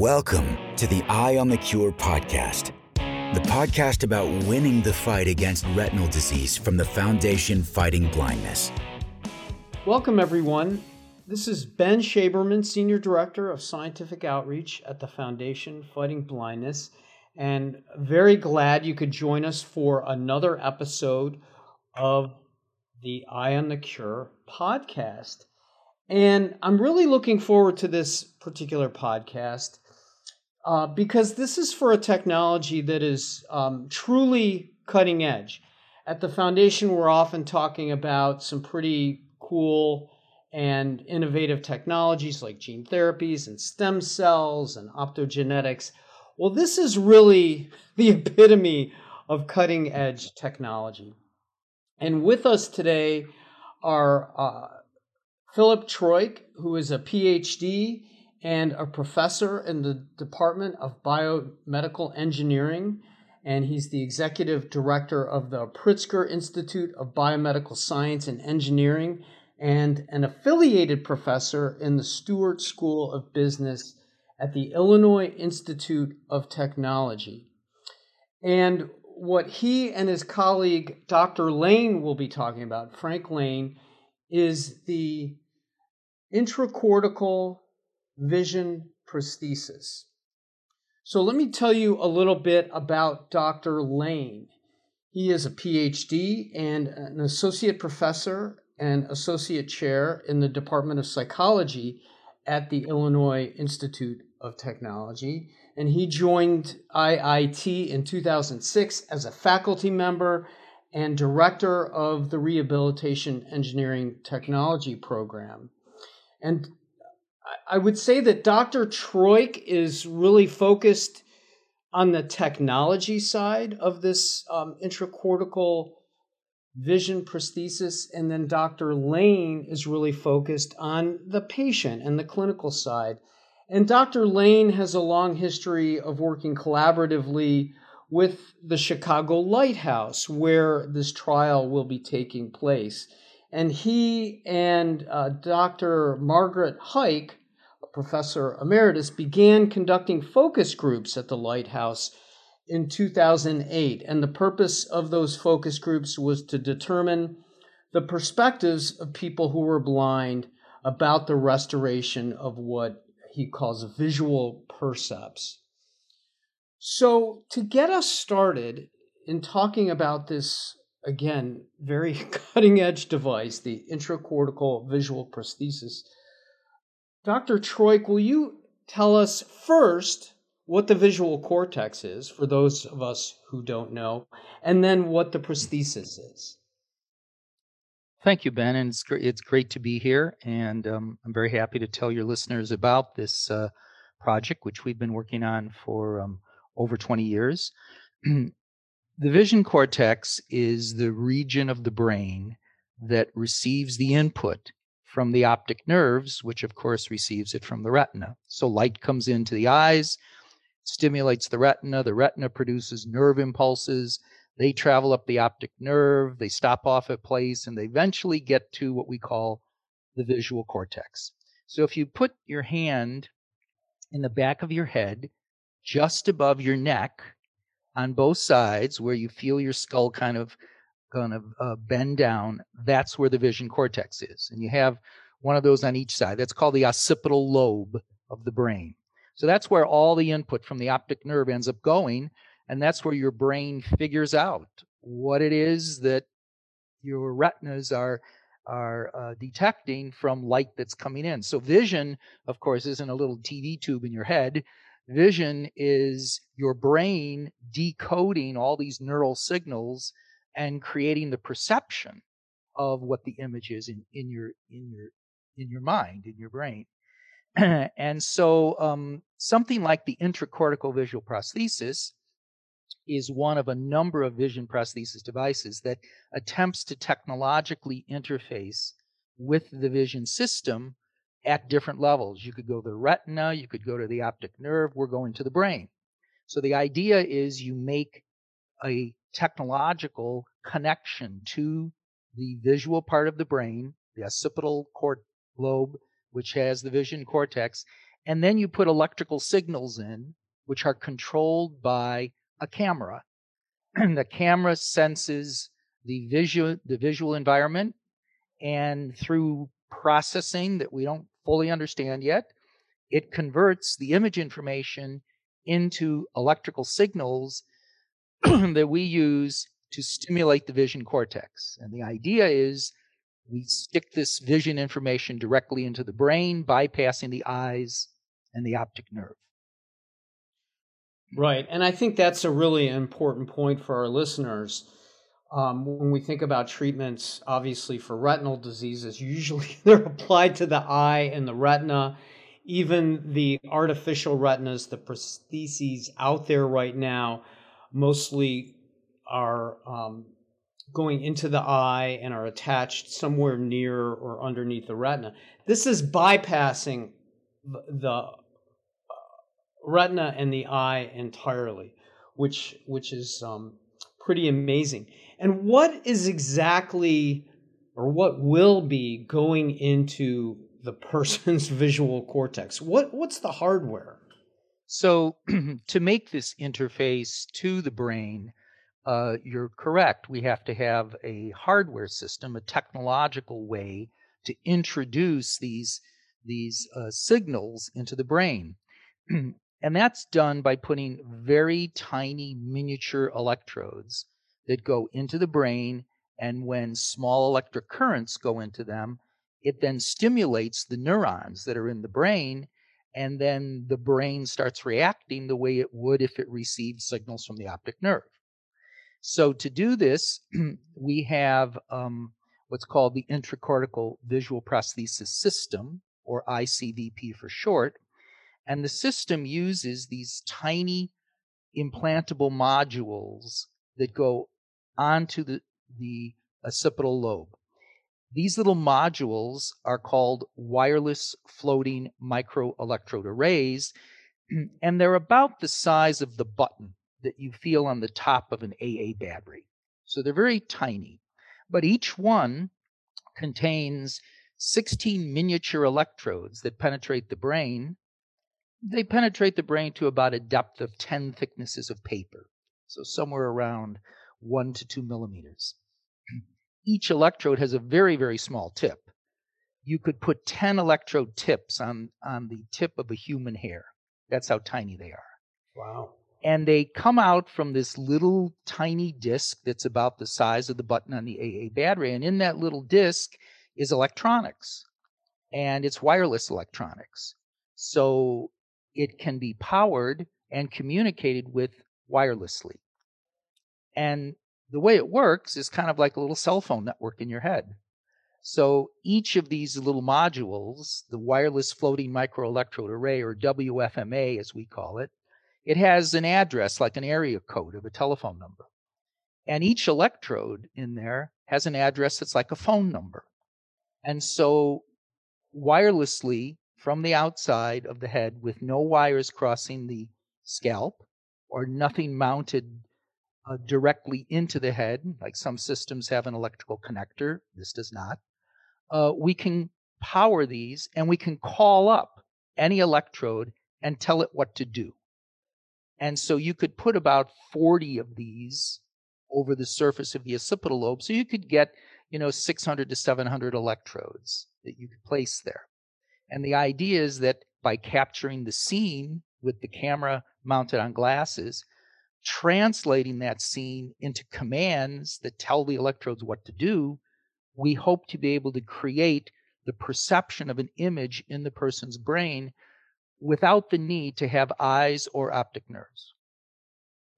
Welcome to the Eye on the Cure podcast, the podcast about winning the fight against retinal disease from the Foundation Fighting Blindness. Welcome, everyone. This is Ben Shaberman, Senior Director of Scientific Outreach at the Foundation Fighting Blindness, and very glad you could join us for another episode of the Eye on the Cure podcast. And I'm really looking forward to this particular podcast uh, because this is for a technology that is um, truly cutting edge. At the foundation, we're often talking about some pretty cool and innovative technologies like gene therapies and stem cells and optogenetics. Well, this is really the epitome of cutting edge technology. And with us today are uh, Philip Troyk, who is a PhD and a professor in the Department of Biomedical Engineering. And he's the executive director of the Pritzker Institute of Biomedical Science and Engineering and an affiliated professor in the Stuart School of Business at the Illinois Institute of Technology. And what he and his colleague, Dr. Lane, will be talking about, Frank Lane, is the intracortical vision prosthesis. So let me tell you a little bit about Dr. Lane. He is a PhD and an associate professor and associate chair in the Department of Psychology at the Illinois Institute of Technology. And he joined IIT in 2006 as a faculty member and director of the Rehabilitation Engineering Technology Program. And I would say that Dr. Troyk is really focused on the technology side of this um, intracortical vision prosthesis, and then Dr. Lane is really focused on the patient and the clinical side. And Dr. Lane has a long history of working collaboratively with the Chicago Lighthouse, where this trial will be taking place. And he and uh, Dr. Margaret Huyck professor emeritus, began conducting focus groups at the Lighthouse in 2008. And the purpose of those focus groups was to determine the perspectives of people who were blind about the restoration of what he calls visual percepts. So, to get us started in talking about this, again, very cutting edge device, the intracortical visual prosthesis, Dr. Troyk, will you tell us first what the visual cortex is for those of us who don't know, and then what the prosthesis is? Thank you, Ben, and it's great, it's great to be here, and um, I'm very happy to tell your listeners about this uh, project, which we've been working on for um, over 20 years. the vision cortex is the region of the brain that receives the input from the optic nerves, which of course receives it from the retina. So light comes into the eyes, stimulates the retina, the retina produces nerve impulses. They travel up the optic nerve, they stop off at place, and they eventually get to what we call the visual cortex. So if you put your hand in the back of your head, just above your neck, on both sides, where you feel your skull kind of kind of uh, bend down, that's where the vision cortex is. And you have one of those on each side. That's called the occipital lobe of the brain. So that's where all the input from the optic nerve ends up going. And that's where your brain figures out what it is that your retinas are are uh, detecting from light that's coming in. So vision, of course, isn't a little TV tube in your head. Vision is your brain decoding all these neural signals and creating the perception of what the image is in, in your in your in your mind in your brain and so um, something like the intracortical visual prosthesis is one of a number of vision prosthesis devices that attempts to technologically interface with the vision system at different levels. You could go to the retina, you could go to the optic nerve, we're going to the brain. So the idea is you make a technological connection to the visual part of the brain, the occipital cord lobe, which has the vision cortex, And then you put electrical signals in, which are controlled by a camera. And the camera senses the visual the visual environment and through processing that we don't fully understand yet it converts the image information into electrical signals that we use to stimulate the vision cortex. And the idea is we stick this vision information directly into the brain, bypassing the eyes and the optic nerve. Right. And I think that's a really important point for our listeners. Um, when we think about treatments, obviously for retinal diseases, usually they're applied to the eye and the retina even the artificial retinas, the prostheses out there right now, mostly are um, going into the eye and are attached somewhere near or underneath the retina. This is bypassing the uh, retina and the eye entirely, which which is um, pretty amazing. And what is exactly or what will be going into the person's visual cortex. What what's the hardware? So to make this interface to the brain, uh, you're correct. We have to have a hardware system, a technological way to introduce these these uh, signals into the brain. and that's done by putting very tiny miniature electrodes that go into the brain and when small electric currents go into them it then stimulates the neurons that are in the brain and then the brain starts reacting the way it would if it received signals from the optic nerve. So to do this we have um, what's called the intracortical visual prosthesis system or icvp for short and the system uses these tiny implantable modules that go onto the, the occipital lobe these little modules are called wireless floating microelectrode arrays, and they're about the size of the button that you feel on the top of an AA battery. So they're very tiny, but each one contains 16 miniature electrodes that penetrate the brain. They penetrate the brain to about a depth of 10 thicknesses of paper, so somewhere around one to two millimeters each electrode has a very, very small tip. You could put 10 electrode tips on, on the tip of a human hair. That's how tiny they are. Wow. And they come out from this little tiny disc that's about the size of the button on the AA battery. And in that little disc is electronics, and it's wireless electronics. So it can be powered and communicated with wirelessly. And the way it works is kind of like a little cell phone network in your head. So each of these little modules, the wireless floating microelectrode array, or WFMA as we call it, it has an address like an area code of a telephone number. And each electrode in there has an address that's like a phone number. And so wirelessly from the outside of the head with no wires crossing the scalp or nothing mounted uh, directly into the head, like some systems have an electrical connector, this does not. Uh, we can power these and we can call up any electrode and tell it what to do. And so you could put about 40 of these over the surface of the occipital lobe. So you could get, you know, 600 to 700 electrodes that you could place there. And the idea is that by capturing the scene with the camera mounted on glasses, translating that scene into commands that tell the electrodes what to do, we hope to be able to create the perception of an image in the person's brain without the need to have eyes or optic nerves.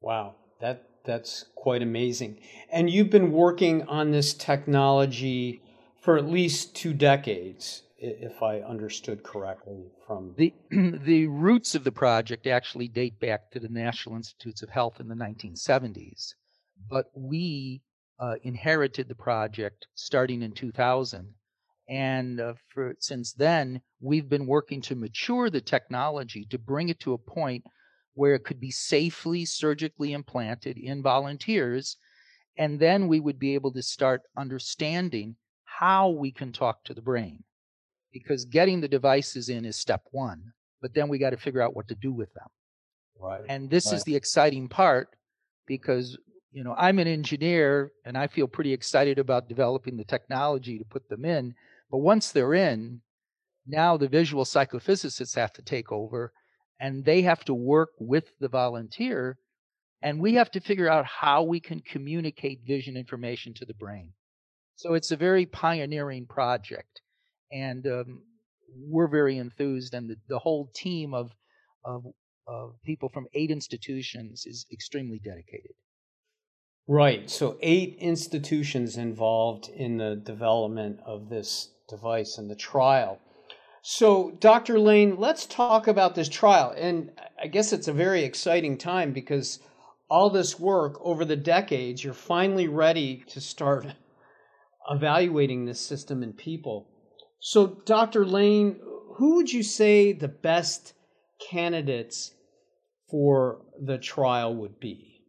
Wow, that that's quite amazing. And you've been working on this technology for at least two decades if I understood correctly from the the roots of the project actually date back to the National Institutes of Health in the 1970s, but we uh, inherited the project starting in 2000, and uh, for since then we've been working to mature the technology to bring it to a point where it could be safely surgically implanted in volunteers, and then we would be able to start understanding how we can talk to the brain because getting the devices in is step one. but then we got to figure out what to do with them. Right. And this right. is the exciting part because you know I'm an engineer and I feel pretty excited about developing the technology to put them in. But once they're in, now the visual psychophysicists have to take over and they have to work with the volunteer and we have to figure out how we can communicate vision information to the brain. So it's a very pioneering project, and um, we're very enthused, and the, the whole team of, of of people from eight institutions is extremely dedicated. Right. So eight institutions involved in the development of this device and the trial. So, Dr. Lane, let's talk about this trial. And I guess it's a very exciting time because all this work over the decades, you're finally ready to start evaluating this system in people. So, Dr. Lane, who would you say the best candidates for the trial would be?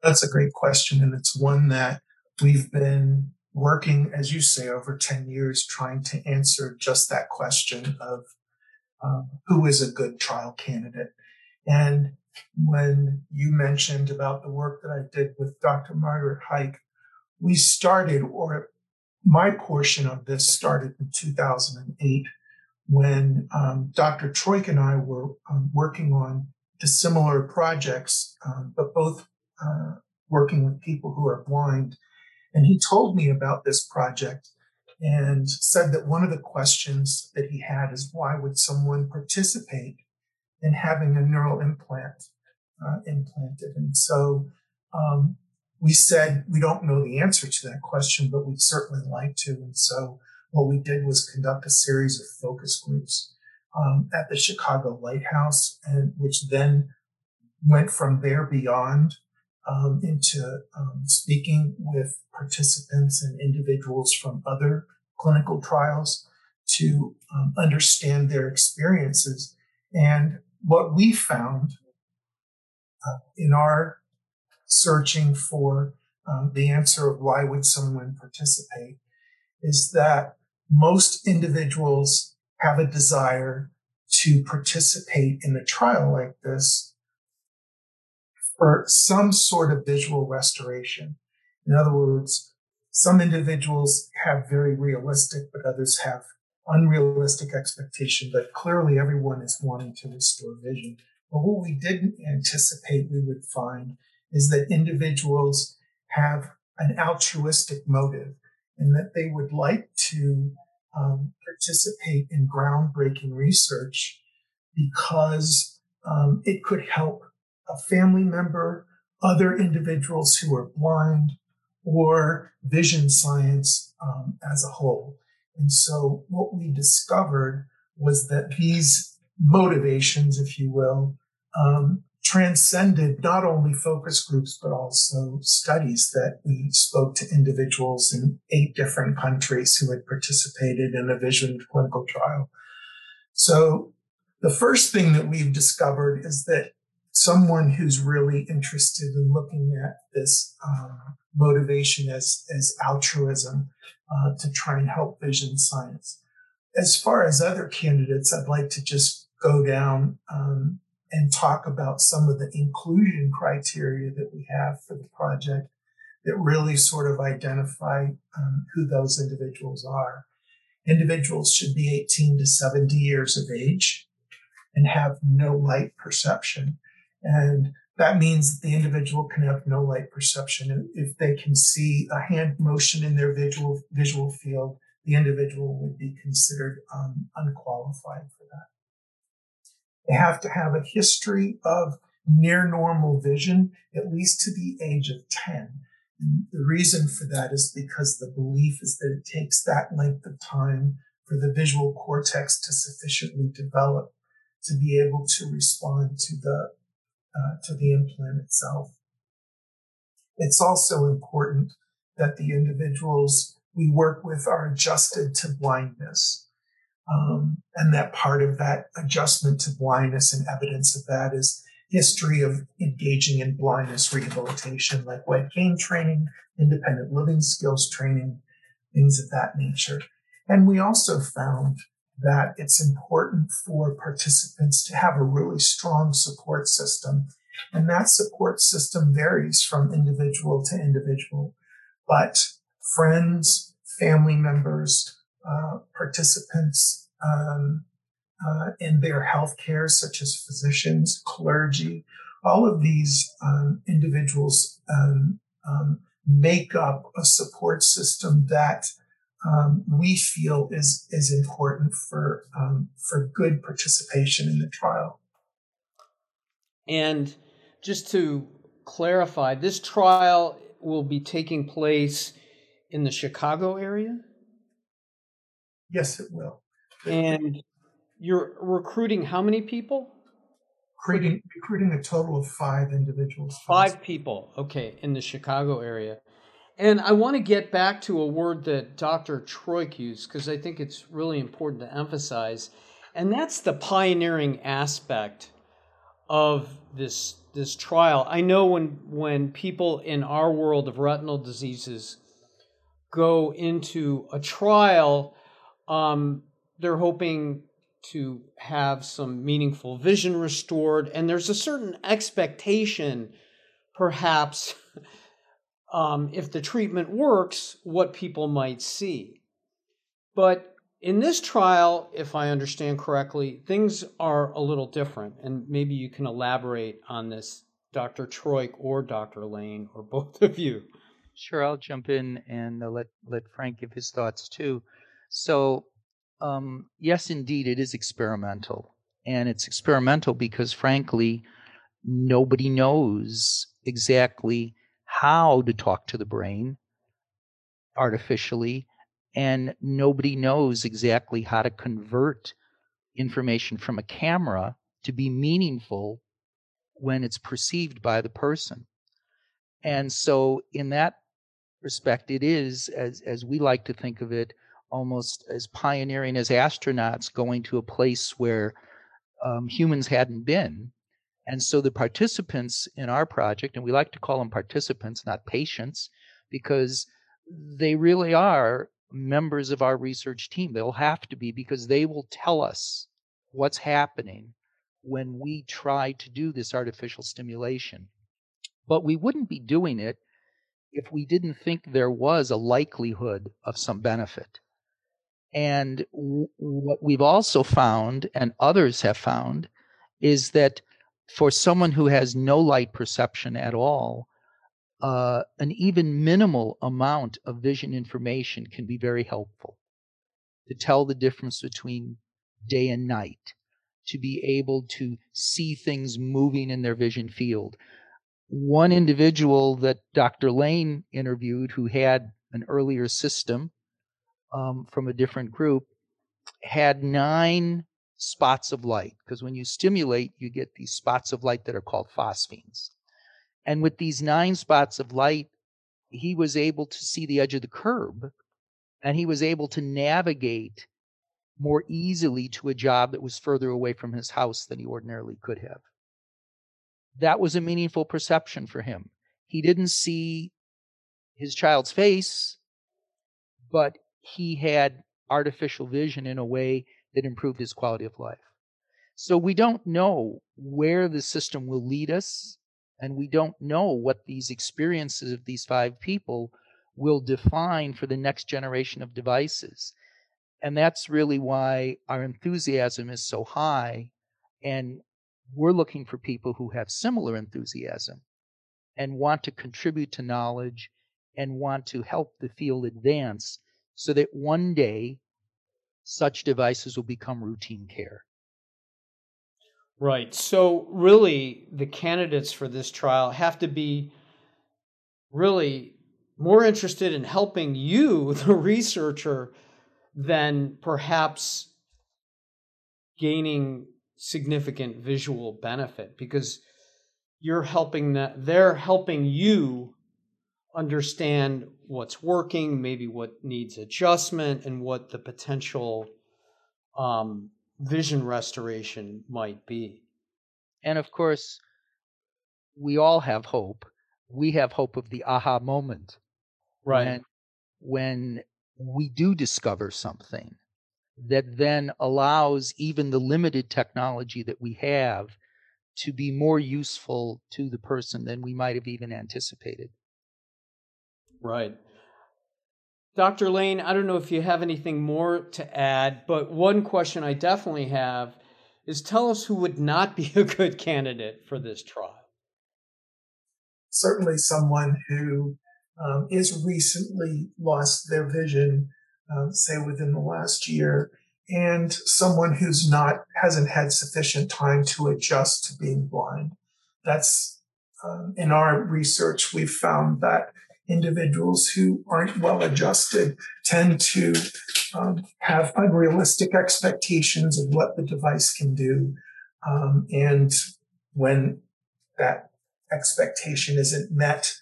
That's a great question, and it's one that we've been working, as you say, over 10 years trying to answer just that question of um, who is a good trial candidate. And when you mentioned about the work that I did with Dr. Margaret Huyck, we started, or my portion of this started in 2008 when um, Dr. Troyk and I were um, working on dissimilar projects, um, but both uh, working with people who are blind. And he told me about this project and said that one of the questions that he had is why would someone participate in having a neural implant uh, implanted. And so um, we said we don't know the answer to that question, but we'd certainly like to. And so what we did was conduct a series of focus groups um, at the Chicago Lighthouse, and which then went from there beyond um, into um, speaking with participants and individuals from other clinical trials to um, understand their experiences. And what we found uh, in our searching for um, the answer of why would someone participate is that most individuals have a desire to participate in a trial like this for some sort of visual restoration. In other words, some individuals have very realistic, but others have unrealistic expectation, but clearly everyone is wanting to restore vision. But what we didn't anticipate we would find is that individuals have an altruistic motive and that they would like to um, participate in groundbreaking research because um, it could help a family member, other individuals who are blind, or vision science um, as a whole. And so what we discovered was that these motivations, if you will, um, transcended not only focus groups, but also studies that we spoke to individuals in eight different countries who had participated in a vision clinical trial. So the first thing that we've discovered is that someone who's really interested in looking at this um, motivation as, as altruism uh, to try and help vision science. As far as other candidates, I'd like to just go down um, and talk about some of the inclusion criteria that we have for the project that really sort of identify um, who those individuals are. Individuals should be 18 to 70 years of age and have no light perception. And that means that the individual can have no light perception. If they can see a hand motion in their visual visual field, the individual would be considered um, unqualified for that. They have to have a history of near normal vision, at least to the age of 10. And the reason for that is because the belief is that it takes that length of time for the visual cortex to sufficiently develop to be able to respond to the uh, to the implant itself. It's also important that the individuals we work with are adjusted to blindness. Um, and that part of that adjustment to blindness and evidence of that is history of engaging in blindness rehabilitation, like wet cane training, independent living skills training, things of that nature. And we also found that it's important for participants to have a really strong support system. And that support system varies from individual to individual. But friends, family members, uh, participants um, uh, in their healthcare, such as physicians, clergy, all of these um, individuals um, um make up a support system that um, we feel is is important for for good participation in the trial. And just to clarify, this trial will be taking place in the Chicago area. Yes, it will. And you're recruiting how many people? Recruiting, recruiting a total of five individuals. Five people, okay, in the Chicago area. And I want to get back to a word that Dr. Troyk used because I think it's really important to emphasize, and that's the pioneering aspect of this this trial. I know when when people in our world of retinal diseases go into a trial, um, they're hoping to have some meaningful vision restored, and there's a certain expectation, perhaps um, if the treatment works, what people might see. But in this trial, if I understand correctly, things are a little different. And maybe you can elaborate on this, Dr. Troyk or Dr. Lane, or both of you. Sure, I'll jump in and uh, let, let Frank give his thoughts too. So, um, yes, indeed, it is experimental. And it's experimental because, frankly, nobody knows exactly how to talk to the brain artificially, and nobody knows exactly how to convert information from a camera to be meaningful when it's perceived by the person. And so, in that respect, it is, as, as we like to think of it, almost as pioneering as astronauts going to a place where um, humans hadn't been and so the participants in our project, and we like to call them participants, not patients, because they really are members of our research team. They'll have to be because they will tell us what's happening when we try to do this artificial stimulation. But we wouldn't be doing it if we didn't think there was a likelihood of some benefit. And w- what we've also found, and others have found, is that for someone who has no light perception at all, uh, an even minimal amount of vision information can be very helpful to tell the difference between day and night, to be able to see things moving in their vision field. One individual that Dr. Lane interviewed who had an earlier system um, from a different group had nine spots of light because when you stimulate, you get these spots of light that are called phosphenes. And with these nine spots of light, he was able to see the edge of the curb and he was able to navigate more easily to a job that was further away from his house than he ordinarily could have. That was a meaningful perception for him. He didn't see his child's face, but he had artificial vision in a way that improved his quality of life. So we don't know where the system will lead us, and we don't know what these experiences of these five people will define for the next generation of devices. And that's really why our enthusiasm is so high. And we're looking for people who have similar enthusiasm and want to contribute to knowledge and want to help the field advance so that one day such devices will become routine care. Right. So, really, the candidates for this trial have to be really more interested in helping you, the researcher, than perhaps gaining significant visual benefit because you're helping that they're helping you understand what's working, maybe what needs adjustment, and what the potential um, vision restoration might be. And of course, we all have hope. We have hope of the aha moment. Right. When, when we do discover something that then allows even the limited technology that we have to be more useful to the person than we might have even anticipated. Right. Dr. Lane, I don't know if you have anything more to add, but one question I definitely have is tell us who would not be a good candidate for this trial. Certainly, someone who um, is recently lost their vision, uh, say within the last year, and someone who's not hasn't had sufficient time to adjust to being blind. That's um, in our research, we've found that individuals who aren't well adjusted tend to um, have unrealistic expectations of what the device can do. Um, and when that expectation isn't met,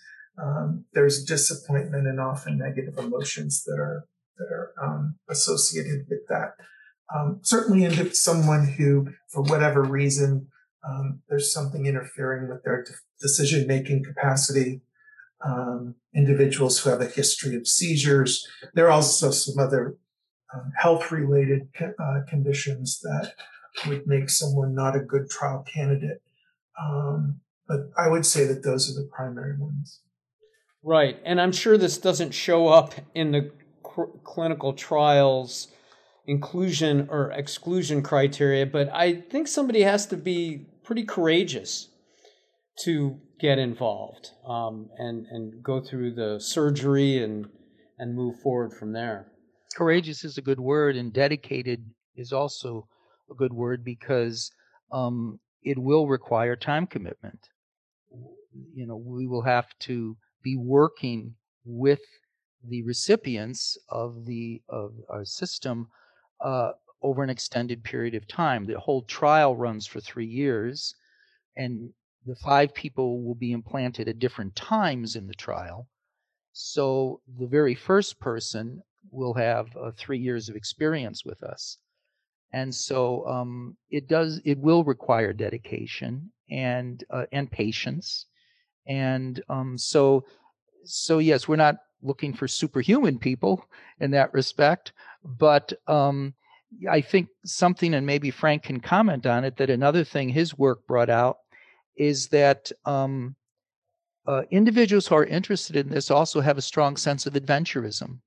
um, there's disappointment and often negative emotions that are that are um, associated with that. Um, certainly, in someone who, for whatever reason, um, there's something interfering with their de- decision making capacity, um, individuals who have a history of seizures. There are also some other um, health related uh, conditions that would make someone not a good trial candidate. Um, but I would say that those are the primary ones. Right. And I'm sure this doesn't show up in the cr- clinical trials inclusion or exclusion criteria, but I think somebody has to be pretty courageous to get involved um, and and go through the surgery and and move forward from there. Courageous is a good word, and dedicated is also a good word because um, it will require time commitment. You know, we will have to be working with the recipients of the of our system uh, over an extended period of time. The whole trial runs for three years, and the five people will be implanted at different times in the trial. So the very first person will have uh, three years of experience with us. And so um, it does, it will require dedication and uh, and patience, and um, so so yes, we're not looking for superhuman people in that respect, but um, I think something, and maybe Frank can comment on it, that another thing his work brought out is that um, uh, individuals who are interested in this also have a strong sense of adventurism.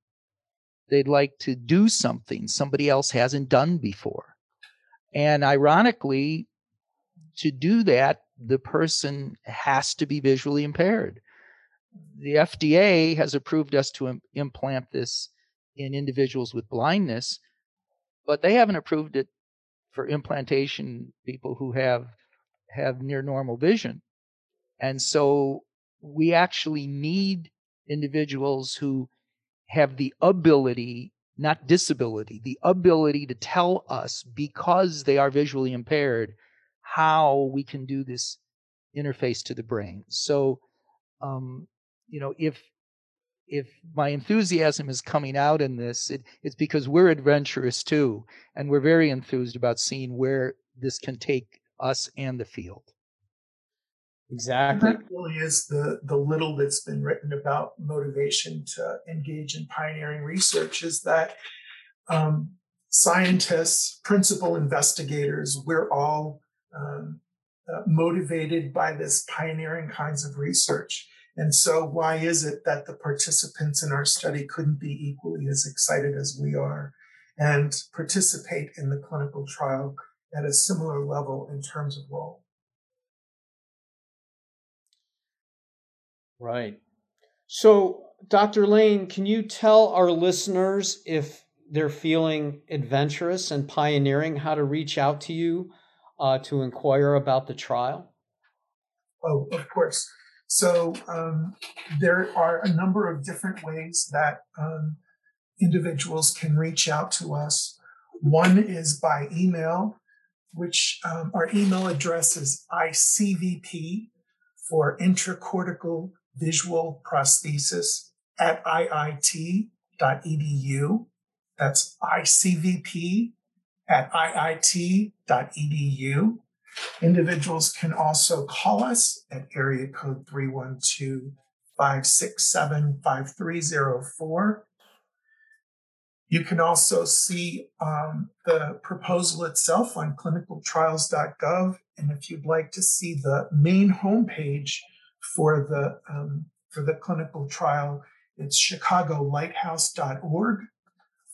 They'd like to do something somebody else hasn't done before. And ironically, to do that, the person has to be visually impaired. The FDA has approved us to Im- implant this in individuals with blindness, but they haven't approved it for implantation people who have have near normal vision. And so we actually need individuals who have the ability, not disability, the ability to tell us because they are visually impaired how we can do this interface to the brain. So, um, you know, if if my enthusiasm is coming out in this, it, it's because we're adventurous too, and we're very enthused about seeing where this can take us and the field. Exactly. that really is the the little that's been written about motivation to engage in pioneering research is that um, scientists, principal investigators, we're all um, uh, motivated by this pioneering kinds of research. And so, why is it that the participants in our study couldn't be equally as excited as we are and participate in the clinical trial at a similar level in terms of role? Right. So, Dr. Lane, can you tell our listeners if they're feeling adventurous and pioneering how to reach out to you uh, to inquire about the trial? Oh, of course. So um, there are a number of different ways that um, individuals can reach out to us. One is by email, which um, our email address is ICVP for intracortical visual prosthesis at iit.edu. That's ICVP at iit.edu. Individuals can also call us at area code 312 567 5304. You can also see um, the proposal itself on clinicaltrials.gov. And if you'd like to see the main homepage for the um, for the clinical trial, it's chicagolighthouse.org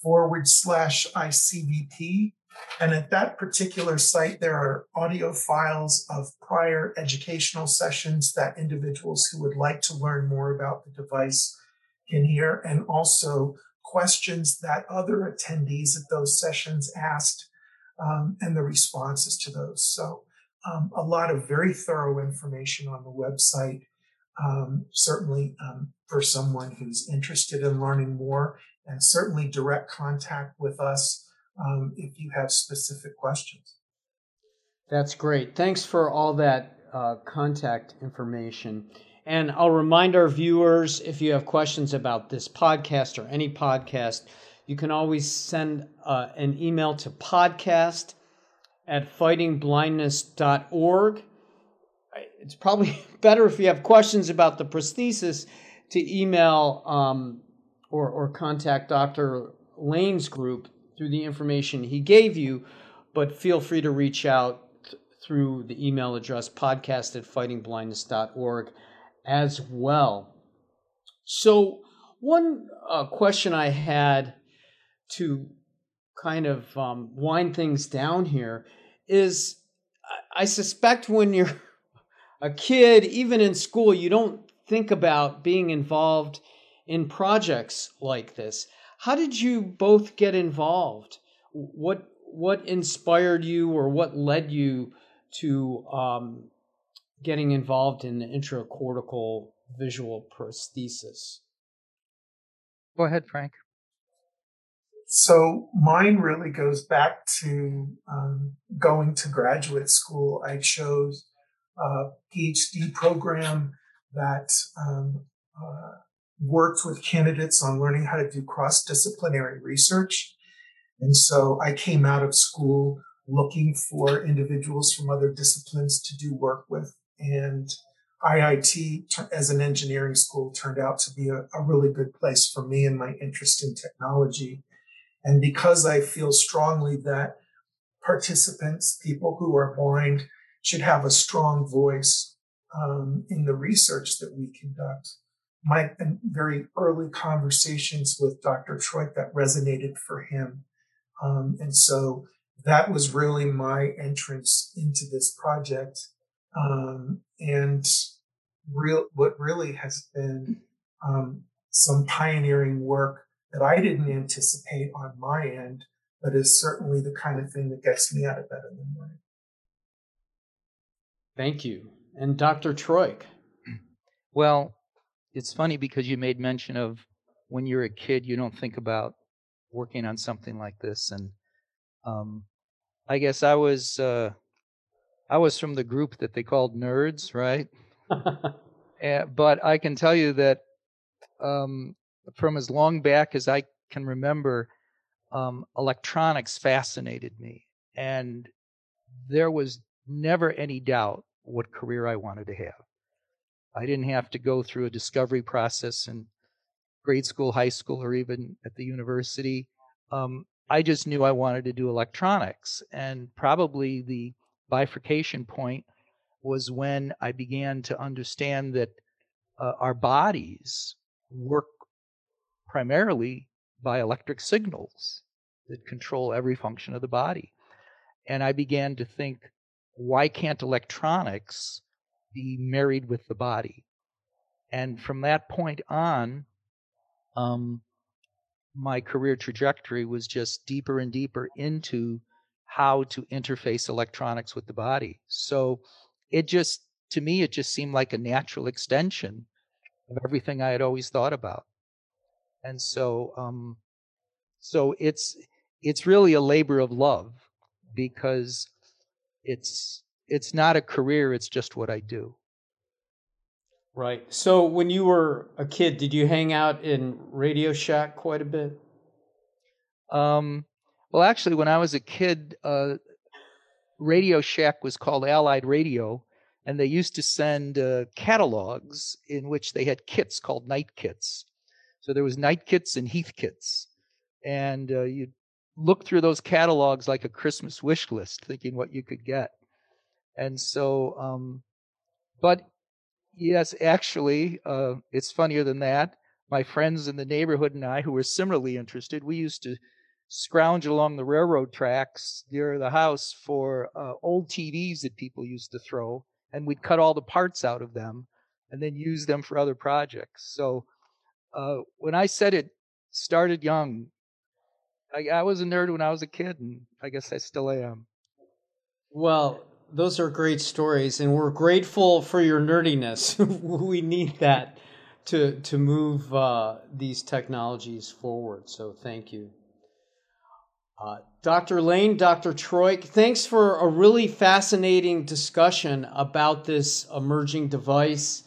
forward slash ICVP. And at that particular site, there are audio files of prior educational sessions that individuals who would like to learn more about the device can hear, and also questions that other attendees at those sessions asked um, and the responses to those. So, um, a lot of very thorough information on the website, um, certainly um, for someone who's interested in learning more, and certainly direct contact with us um, if you have specific questions. That's great. Thanks for all that uh, contact information. And I'll remind our viewers if you have questions about this podcast or any podcast, you can always send uh, an email to podcast at fightingblindness.org. It's probably better if you have questions about the prosthesis to email um, or, or contact Dr. Lane's group through the information he gave you, but feel free to reach out th- through the email address podcast at fightingblindness.org as well. So, one uh, question I had to kind of um, wind things down here is I suspect when you're a kid, even in school, you don't think about being involved in projects like this. How did you both get involved? What what inspired you, or what led you to um, getting involved in the intracortical visual prosthesis? Go ahead, Frank. So mine really goes back to um, going to graduate school. I chose a PhD program that um, uh, worked with candidates on learning how to do cross disciplinary research. And so I came out of school looking for individuals from other disciplines to do work with. And IIT as an engineering school turned out to be a, a, really good place for me and my interest in technology. And because I feel strongly that participants, people who are blind, should have a strong voice um, in the research that we conduct. My very early conversations with Dr. Troyk that resonated for him. Um, and so that was really my entrance into this project. Um, and real, what really has been um, some pioneering work that I didn't anticipate on my end, but is certainly the kind of thing that gets me out of bed in the morning. Thank you. And Dr. Troyk. Well, it's funny because you made mention of when you're a kid, you don't think about working on something like this. And um, I guess I was uh, I was from the group that they called nerds, right? uh, but I can tell you that um, from as long back as I can remember, um, electronics fascinated me, and there was never any doubt what career I wanted to have. I didn't have to go through a discovery process in grade school, high school, or even at the university. Um, I just knew I wanted to do electronics, and probably the bifurcation point was when I began to understand that uh, our bodies work primarily by electric signals that control every function of the body. And I began to think, why can't electronics be married with the body? And from that point on, um, my career trajectory was just deeper and deeper into how to interface electronics with the body. So it just, to me, it just seemed like a natural extension of everything I had always thought about. And so, um, so it's, it's really a labor of love because it's, it's not a career, it's just what I do. Right. So when you were a kid, did you hang out in Radio Shack quite a bit? Um, well, actually, when I was a kid, uh, Radio Shack was called Allied Radio, and they used to send uh, catalogs in which they had kits called Knight kits. So there was Knight kits and Heath kits, and uh, you'd look through those catalogs like a Christmas wish list, thinking what you could get. And so, um, but yes, actually, uh, it's funnier than that. My friends in the neighborhood and I, who were similarly interested, we used to scrounge along the railroad tracks near the house for uh, old TVs that people used to throw, and we'd cut all the parts out of them and then use them for other projects. So uh, when I said it started young, I, I was a nerd when I was a kid, and I guess I still am. Well, those are great stories, and we're grateful for your nerdiness. we need that to to move uh, these technologies forward. So thank you. Uh, Dr. Lane, Dr. Troyk, thanks for a really fascinating discussion about this emerging device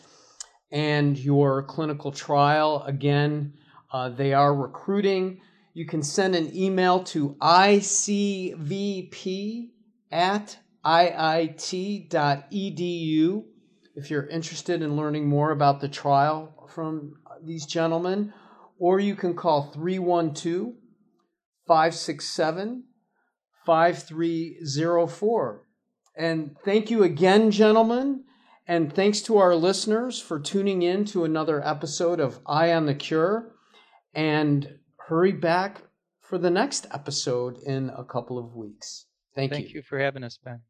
and your clinical trial. Again, uh, they are recruiting. You can send an email to icvp at iit.edu if you're interested in learning more about the trial from these gentlemen, or you can call 312 567 5304. And thank you again, gentlemen. And thanks to our listeners for tuning in to another episode of Eye on the Cure. And hurry back for the next episode in a couple of weeks. Thank, Thank you. Thank you for having us, Ben.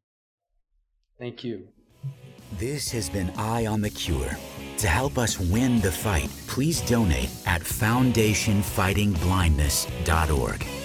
Thank you. This has been Eye on the Cure. To help us win the fight, please donate at foundationfightingblindness.org.